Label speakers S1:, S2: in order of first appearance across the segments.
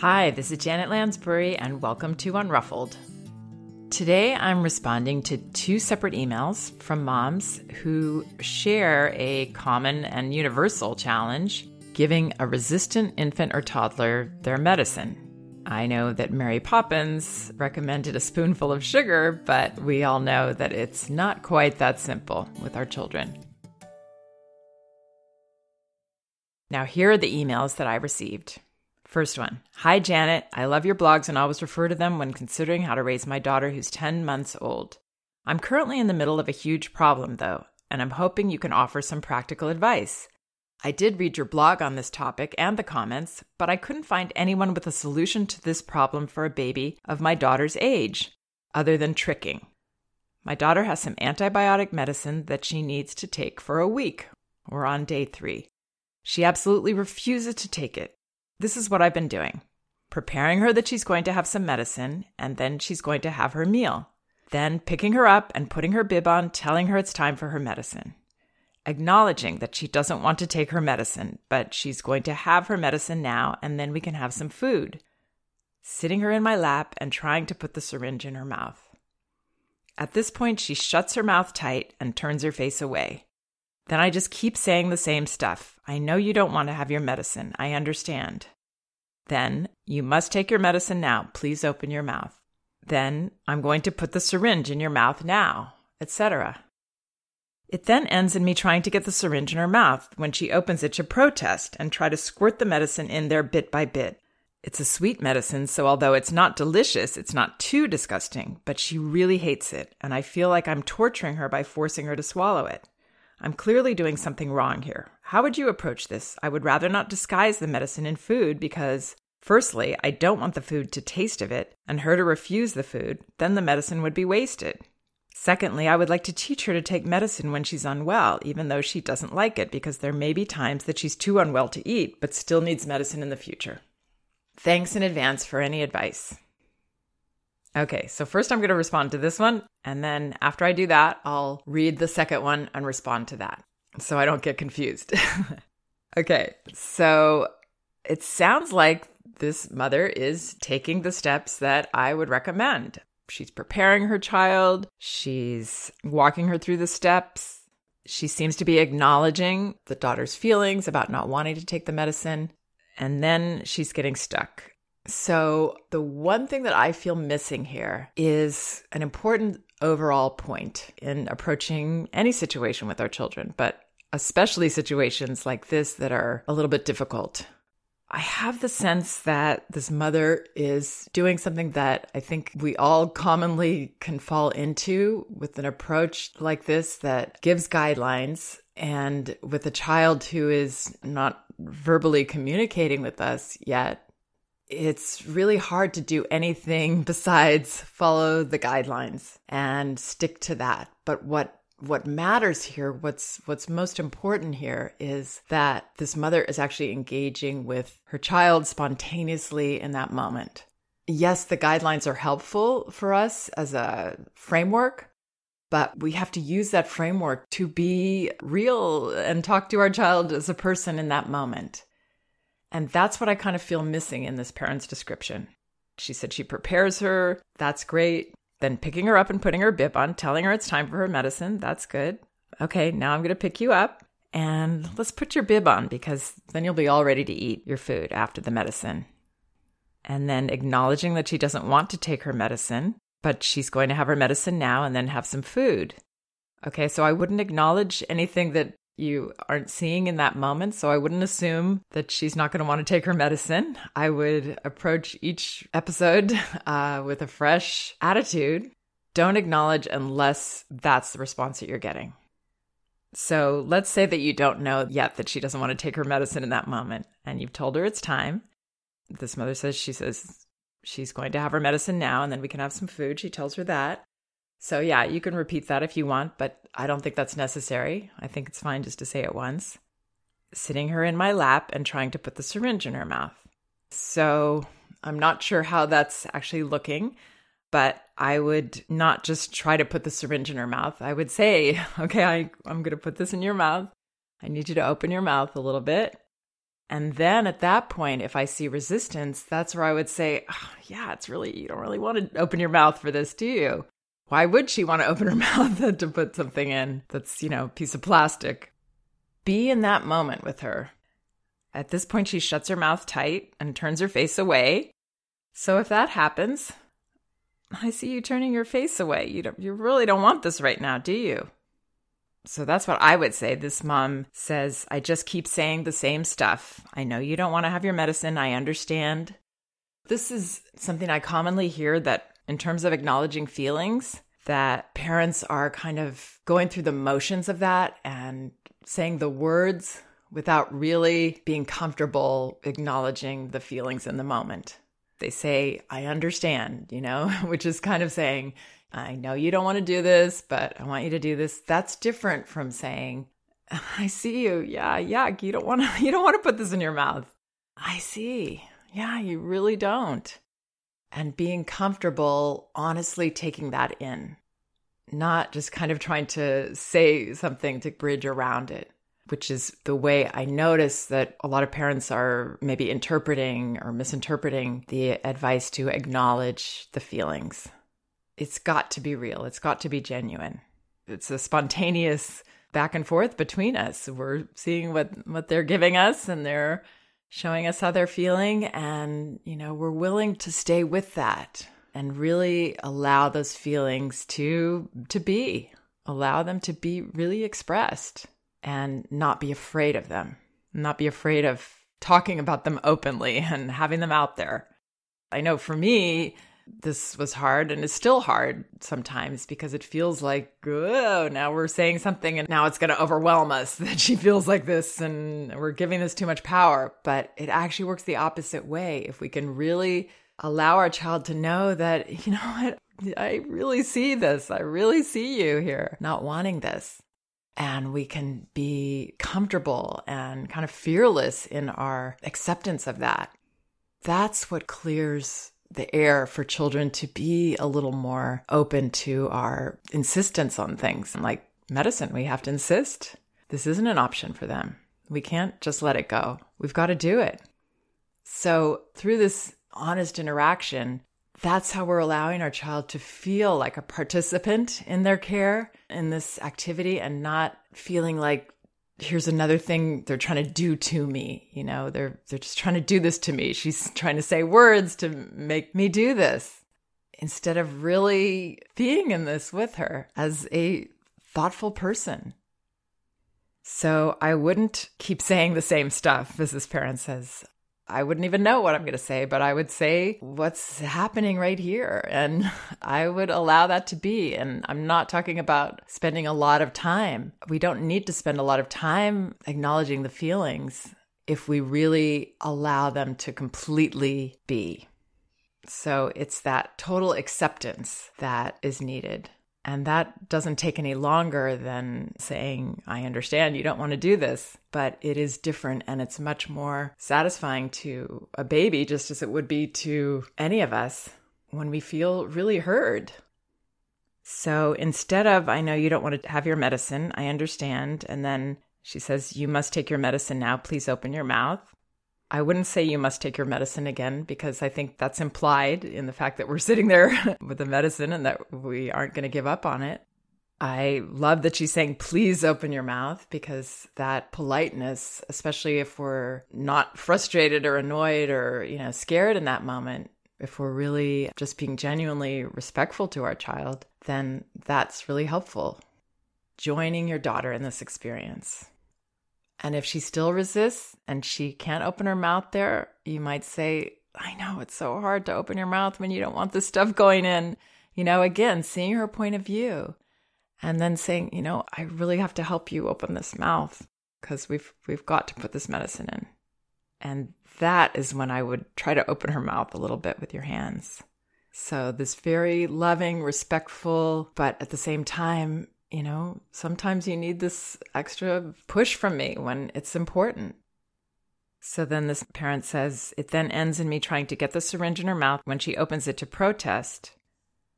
S1: Hi, this is Janet Lansbury, and welcome to Unruffled. Today, I'm responding to two separate emails from moms who share a common and universal challenge giving a resistant infant or toddler their medicine. I know that Mary Poppins recommended a spoonful of sugar, but we all know that it's not quite that simple with our children. Now, here are the emails that I received. First one Hi, Janet. I love your blogs and always refer to them when considering how to raise my daughter who's 10 months old. I'm currently in the middle of a huge problem, though, and I'm hoping you can offer some practical advice. I did read your blog on this topic and the comments, but I couldn't find anyone with a solution to this problem for a baby of my daughter's age, other than tricking. My daughter has some antibiotic medicine that she needs to take for a week. We're on day three. She absolutely refuses to take it this is what I've been doing preparing her that she's going to have some medicine, and then she's going to have her meal. Then picking her up and putting her bib on, telling her it's time for her medicine. Acknowledging that she doesn't want to take her medicine, but she's going to have her medicine now, and then we can have some food. Sitting her in my lap and trying to put the syringe in her mouth. At this point, she shuts her mouth tight and turns her face away. Then I just keep saying the same stuff. I know you don't want to have your medicine. I understand. Then, you must take your medicine now. Please open your mouth. Then, I'm going to put the syringe in your mouth now, etc. It then ends in me trying to get the syringe in her mouth when she opens it to protest and try to squirt the medicine in there bit by bit. It's a sweet medicine, so although it's not delicious, it's not too disgusting, but she really hates it, and I feel like I'm torturing her by forcing her to swallow it. I'm clearly doing something wrong here. How would you approach this? I would rather not disguise the medicine in food because, firstly, I don't want the food to taste of it and her to refuse the food, then the medicine would be wasted. Secondly, I would like to teach her to take medicine when she's unwell, even though she doesn't like it, because there may be times that she's too unwell to eat, but still needs medicine in the future. Thanks in advance for any advice. Okay, so first I'm going to respond to this one. And then after I do that, I'll read the second one and respond to that so I don't get confused. okay, so it sounds like this mother is taking the steps that I would recommend. She's preparing her child, she's walking her through the steps. She seems to be acknowledging the daughter's feelings about not wanting to take the medicine. And then she's getting stuck. So, the one thing that I feel missing here is an important overall point in approaching any situation with our children, but especially situations like this that are a little bit difficult. I have the sense that this mother is doing something that I think we all commonly can fall into with an approach like this that gives guidelines. And with a child who is not verbally communicating with us yet, it's really hard to do anything besides follow the guidelines and stick to that. But what what matters here, what's what's most important here is that this mother is actually engaging with her child spontaneously in that moment. Yes, the guidelines are helpful for us as a framework, but we have to use that framework to be real and talk to our child as a person in that moment. And that's what I kind of feel missing in this parent's description. She said she prepares her. That's great. Then picking her up and putting her bib on, telling her it's time for her medicine. That's good. Okay, now I'm going to pick you up and let's put your bib on because then you'll be all ready to eat your food after the medicine. And then acknowledging that she doesn't want to take her medicine, but she's going to have her medicine now and then have some food. Okay, so I wouldn't acknowledge anything that you aren't seeing in that moment. So I wouldn't assume that she's not going to want to take her medicine. I would approach each episode uh, with a fresh attitude. Don't acknowledge unless that's the response that you're getting. So let's say that you don't know yet that she doesn't want to take her medicine in that moment, and you've told her it's time. This mother says she says she's going to have her medicine now, and then we can have some food. She tells her that. So, yeah, you can repeat that if you want, but I don't think that's necessary. I think it's fine just to say it once. Sitting her in my lap and trying to put the syringe in her mouth. So, I'm not sure how that's actually looking, but I would not just try to put the syringe in her mouth. I would say, okay, I, I'm going to put this in your mouth. I need you to open your mouth a little bit. And then at that point, if I see resistance, that's where I would say, oh, yeah, it's really, you don't really want to open your mouth for this, do you? Why would she want to open her mouth to put something in that's, you know, a piece of plastic? Be in that moment with her. At this point, she shuts her mouth tight and turns her face away. So if that happens, I see you turning your face away. You don't, you really don't want this right now, do you? So that's what I would say. This mom says, I just keep saying the same stuff. I know you don't want to have your medicine. I understand. This is something I commonly hear that in terms of acknowledging feelings, that parents are kind of going through the motions of that and saying the words without really being comfortable acknowledging the feelings in the moment. They say, I understand, you know, which is kind of saying, I know you don't want to do this, but I want you to do this. That's different from saying, I see you. Yeah, yeah, you don't want to you don't want to put this in your mouth. I see. Yeah, you really don't. And being comfortable honestly taking that in. Not just kind of trying to say something to bridge around it, which is the way I notice that a lot of parents are maybe interpreting or misinterpreting the advice to acknowledge the feelings it's got to be real. It's got to be genuine. It's a spontaneous back and forth between us. We're seeing what what they're giving us and they're showing us how they're feeling and you know, we're willing to stay with that and really allow those feelings to to be. Allow them to be really expressed and not be afraid of them. Not be afraid of talking about them openly and having them out there. I know for me, this was hard and is still hard sometimes because it feels like, oh, now we're saying something and now it's going to overwhelm us that she feels like this and we're giving this too much power. But it actually works the opposite way. If we can really allow our child to know that, you know what, I really see this. I really see you here not wanting this. And we can be comfortable and kind of fearless in our acceptance of that. That's what clears the air for children to be a little more open to our insistence on things. Like medicine, we have to insist. This isn't an option for them. We can't just let it go. We've got to do it. So, through this honest interaction, that's how we're allowing our child to feel like a participant in their care in this activity and not feeling like here's another thing they're trying to do to me you know they're they're just trying to do this to me. She's trying to say words to make me do this instead of really being in this with her as a thoughtful person. So i wouldn't keep saying the same stuff as this parent says I wouldn't even know what I'm going to say, but I would say what's happening right here. And I would allow that to be. And I'm not talking about spending a lot of time. We don't need to spend a lot of time acknowledging the feelings if we really allow them to completely be. So it's that total acceptance that is needed. And that doesn't take any longer than saying, I understand you don't want to do this, but it is different and it's much more satisfying to a baby, just as it would be to any of us when we feel really heard. So instead of, I know you don't want to have your medicine, I understand. And then she says, You must take your medicine now. Please open your mouth. I wouldn't say you must take your medicine again because I think that's implied in the fact that we're sitting there with the medicine and that we aren't going to give up on it. I love that she's saying, please open your mouth because that politeness, especially if we're not frustrated or annoyed or, you know, scared in that moment, if we're really just being genuinely respectful to our child, then that's really helpful. Joining your daughter in this experience. And if she still resists and she can't open her mouth there, you might say, I know it's so hard to open your mouth when you don't want this stuff going in. You know, again, seeing her point of view and then saying, you know, I really have to help you open this mouth because we've we've got to put this medicine in. And that is when I would try to open her mouth a little bit with your hands. So this very loving, respectful, but at the same time you know, sometimes you need this extra push from me when it's important. So then this parent says, it then ends in me trying to get the syringe in her mouth when she opens it to protest.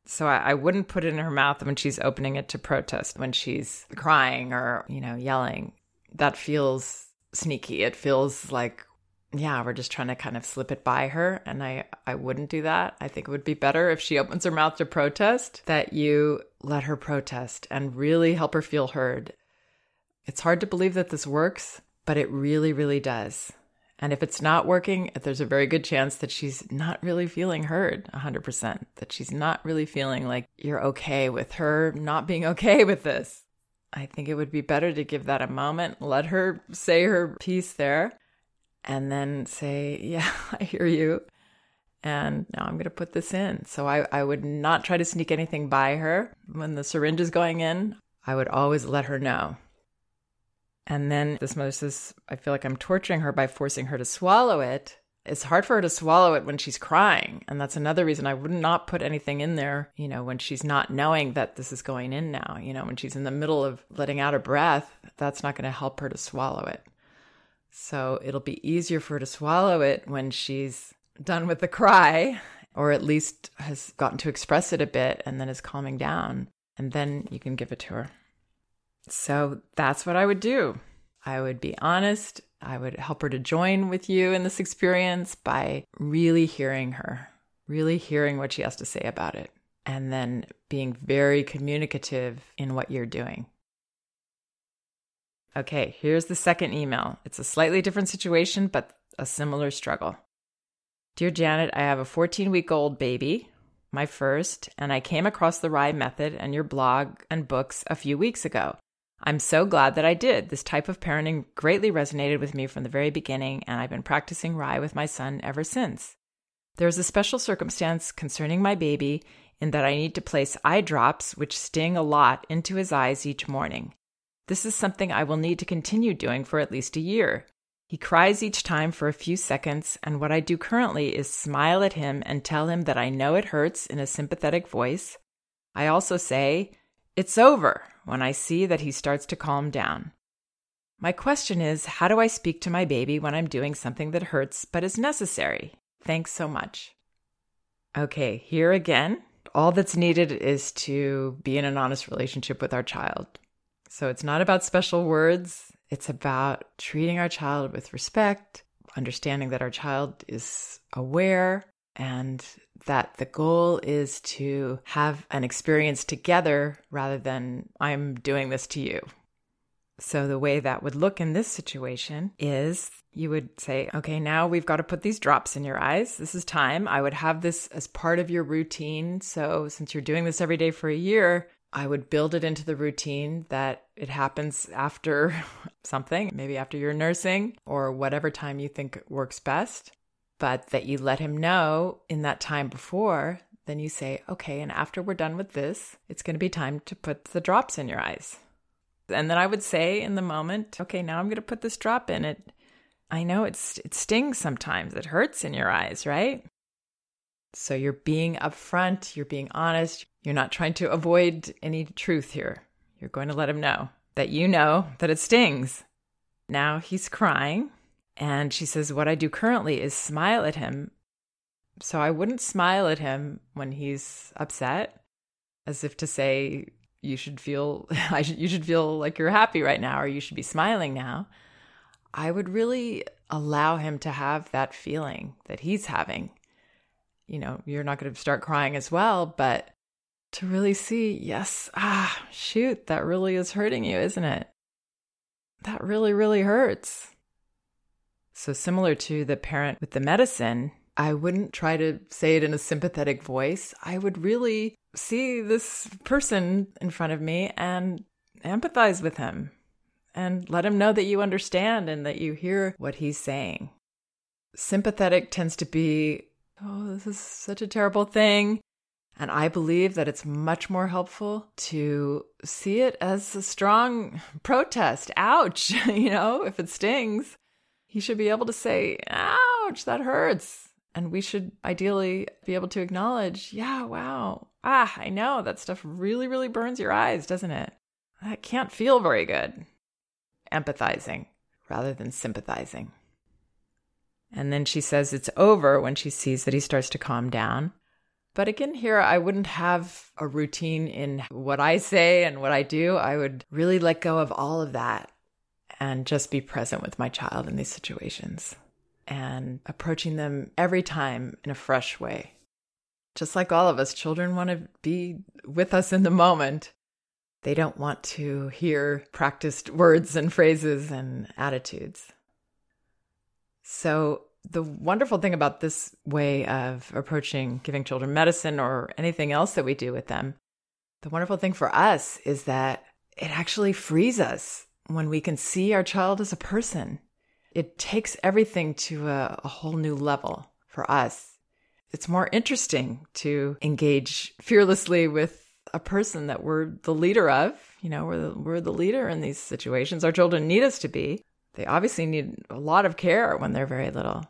S1: So I, I, wouldn't put it in her mouth when she's opening it to protest, when she's crying or, you know, yelling. That feels sneaky. It feels like yeah, we're just trying to kind of slip it by her. And I, I wouldn't do that. I think it would be better if she opens her mouth to protest that you let her protest and really help her feel heard. It's hard to believe that this works, but it really, really does. And if it's not working, there's a very good chance that she's not really feeling heard 100%, that she's not really feeling like you're okay with her not being okay with this. I think it would be better to give that a moment, let her say her piece there, and then say, Yeah, I hear you. And now I'm going to put this in. So I, I would not try to sneak anything by her. When the syringe is going in, I would always let her know. And then this mother says, I feel like I'm torturing her by forcing her to swallow it. It's hard for her to swallow it when she's crying. And that's another reason I would not put anything in there, you know, when she's not knowing that this is going in now. You know, when she's in the middle of letting out a breath, that's not going to help her to swallow it. So it'll be easier for her to swallow it when she's done with the cry, or at least has gotten to express it a bit and then is calming down. And then you can give it to her. So that's what I would do. I would be honest. I would help her to join with you in this experience by really hearing her, really hearing what she has to say about it, and then being very communicative in what you're doing. Okay, here's the second email. It's a slightly different situation, but a similar struggle. Dear Janet, I have a 14 week old baby, my first, and I came across the RIE method and your blog and books a few weeks ago. I'm so glad that I did. This type of parenting greatly resonated with me from the very beginning, and I've been practicing RIE with my son ever since. There is a special circumstance concerning my baby in that I need to place eye drops, which sting a lot, into his eyes each morning. This is something I will need to continue doing for at least a year. He cries each time for a few seconds, and what I do currently is smile at him and tell him that I know it hurts in a sympathetic voice. I also say, It's over, when I see that he starts to calm down. My question is how do I speak to my baby when I'm doing something that hurts but is necessary? Thanks so much. Okay, here again, all that's needed is to be in an honest relationship with our child. So it's not about special words, it's about treating our child with respect, understanding that our child is aware and that the goal is to have an experience together rather than I'm doing this to you. So, the way that would look in this situation is you would say, okay, now we've got to put these drops in your eyes. This is time. I would have this as part of your routine. So, since you're doing this every day for a year, I would build it into the routine that it happens after something, maybe after you're nursing or whatever time you think works best but that you let him know in that time before, then you say, okay, and after we're done with this, it's going to be time to put the drops in your eyes. And then I would say in the moment, okay, now I'm going to put this drop in it. I know it's it stings sometimes. It hurts in your eyes, right? So you're being upfront, you're being honest, you're not trying to avoid any truth here. You're going to let him know that you know that it stings. Now he's crying. And she says, What I do currently is smile at him. So I wouldn't smile at him when he's upset, as if to say, you should feel I should you should feel like you're happy right now or you should be smiling now. I would really allow him to have that feeling that he's having. You know, you're not going to start crying as well, but to really see, yes, ah, shoot, that really is hurting you, isn't it? That really, really hurts. So, similar to the parent with the medicine, I wouldn't try to say it in a sympathetic voice. I would really see this person in front of me and empathize with him and let him know that you understand and that you hear what he's saying. Sympathetic tends to be, oh, this is such a terrible thing. And I believe that it's much more helpful to see it as a strong protest. Ouch, you know, if it stings he should be able to say, ouch, that hurts. And we should ideally be able to acknowledge, yeah, wow, ah, I know that stuff really, really burns your eyes, doesn't it? That can't feel very good. Empathizing rather than sympathizing. And then she says it's over when she sees that he starts to calm down. But again, here I wouldn't have a routine in what I say and what I do. I would really let go of all of that and just be present with my child in these situations. and approaching them every time in a fresh way. Just like all of us, children want to be with us in the moment. They don't want to hear practiced words and phrases and attitudes. So, the wonderful thing about this way of approaching giving children medicine or anything else that we do with them, the wonderful thing for us is that it actually frees us when we can see our child as a person. It takes everything to a, a whole new level for us. It's more interesting to engage fearlessly with a person that we're the leader of. You know, we're the, we're the leader in these situations. Our children need us to be. They obviously need a lot of care when they're very little.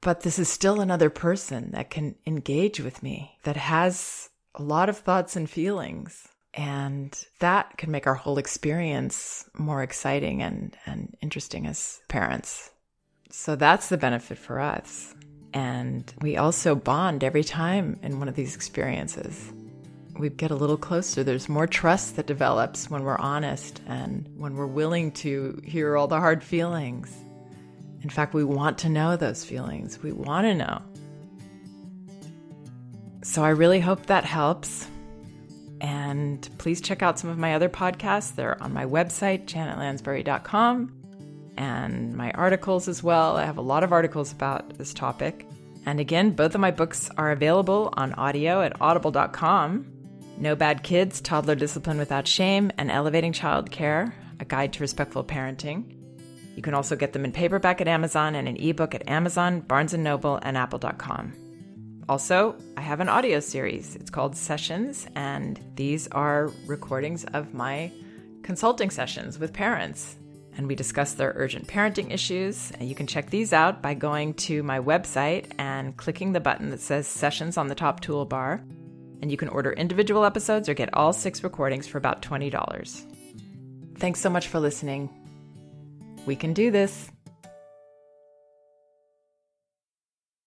S1: But this is still another person that can engage with me, that has a lot of thoughts and feelings. And that can make our whole experience more exciting and, and interesting as parents. So that's the benefit for us. And we also bond every time in one of these experiences we get a little closer. There's more trust that develops when we're honest and when we're willing to hear all the hard feelings. In fact, we want to know those feelings. We want to know. So I really hope that helps. And please check out some of my other podcasts. They're on my website, janetlansbury.com, and my articles as well. I have a lot of articles about this topic. And again, both of my books are available on audio at audible.com. No Bad Kids, Toddler Discipline Without Shame, and Elevating Child Care, A Guide to Respectful Parenting. You can also get them in paperback at Amazon and an ebook at Amazon, Barnes & Noble, and Apple.com. Also, I have an audio series. It's called Sessions, and these are recordings of my consulting sessions with parents. And we discuss their urgent parenting issues. And you can check these out by going to my website and clicking the button that says Sessions on the top toolbar and you can order individual episodes or get all six recordings for about $20. Thanks so much for listening. We can do this.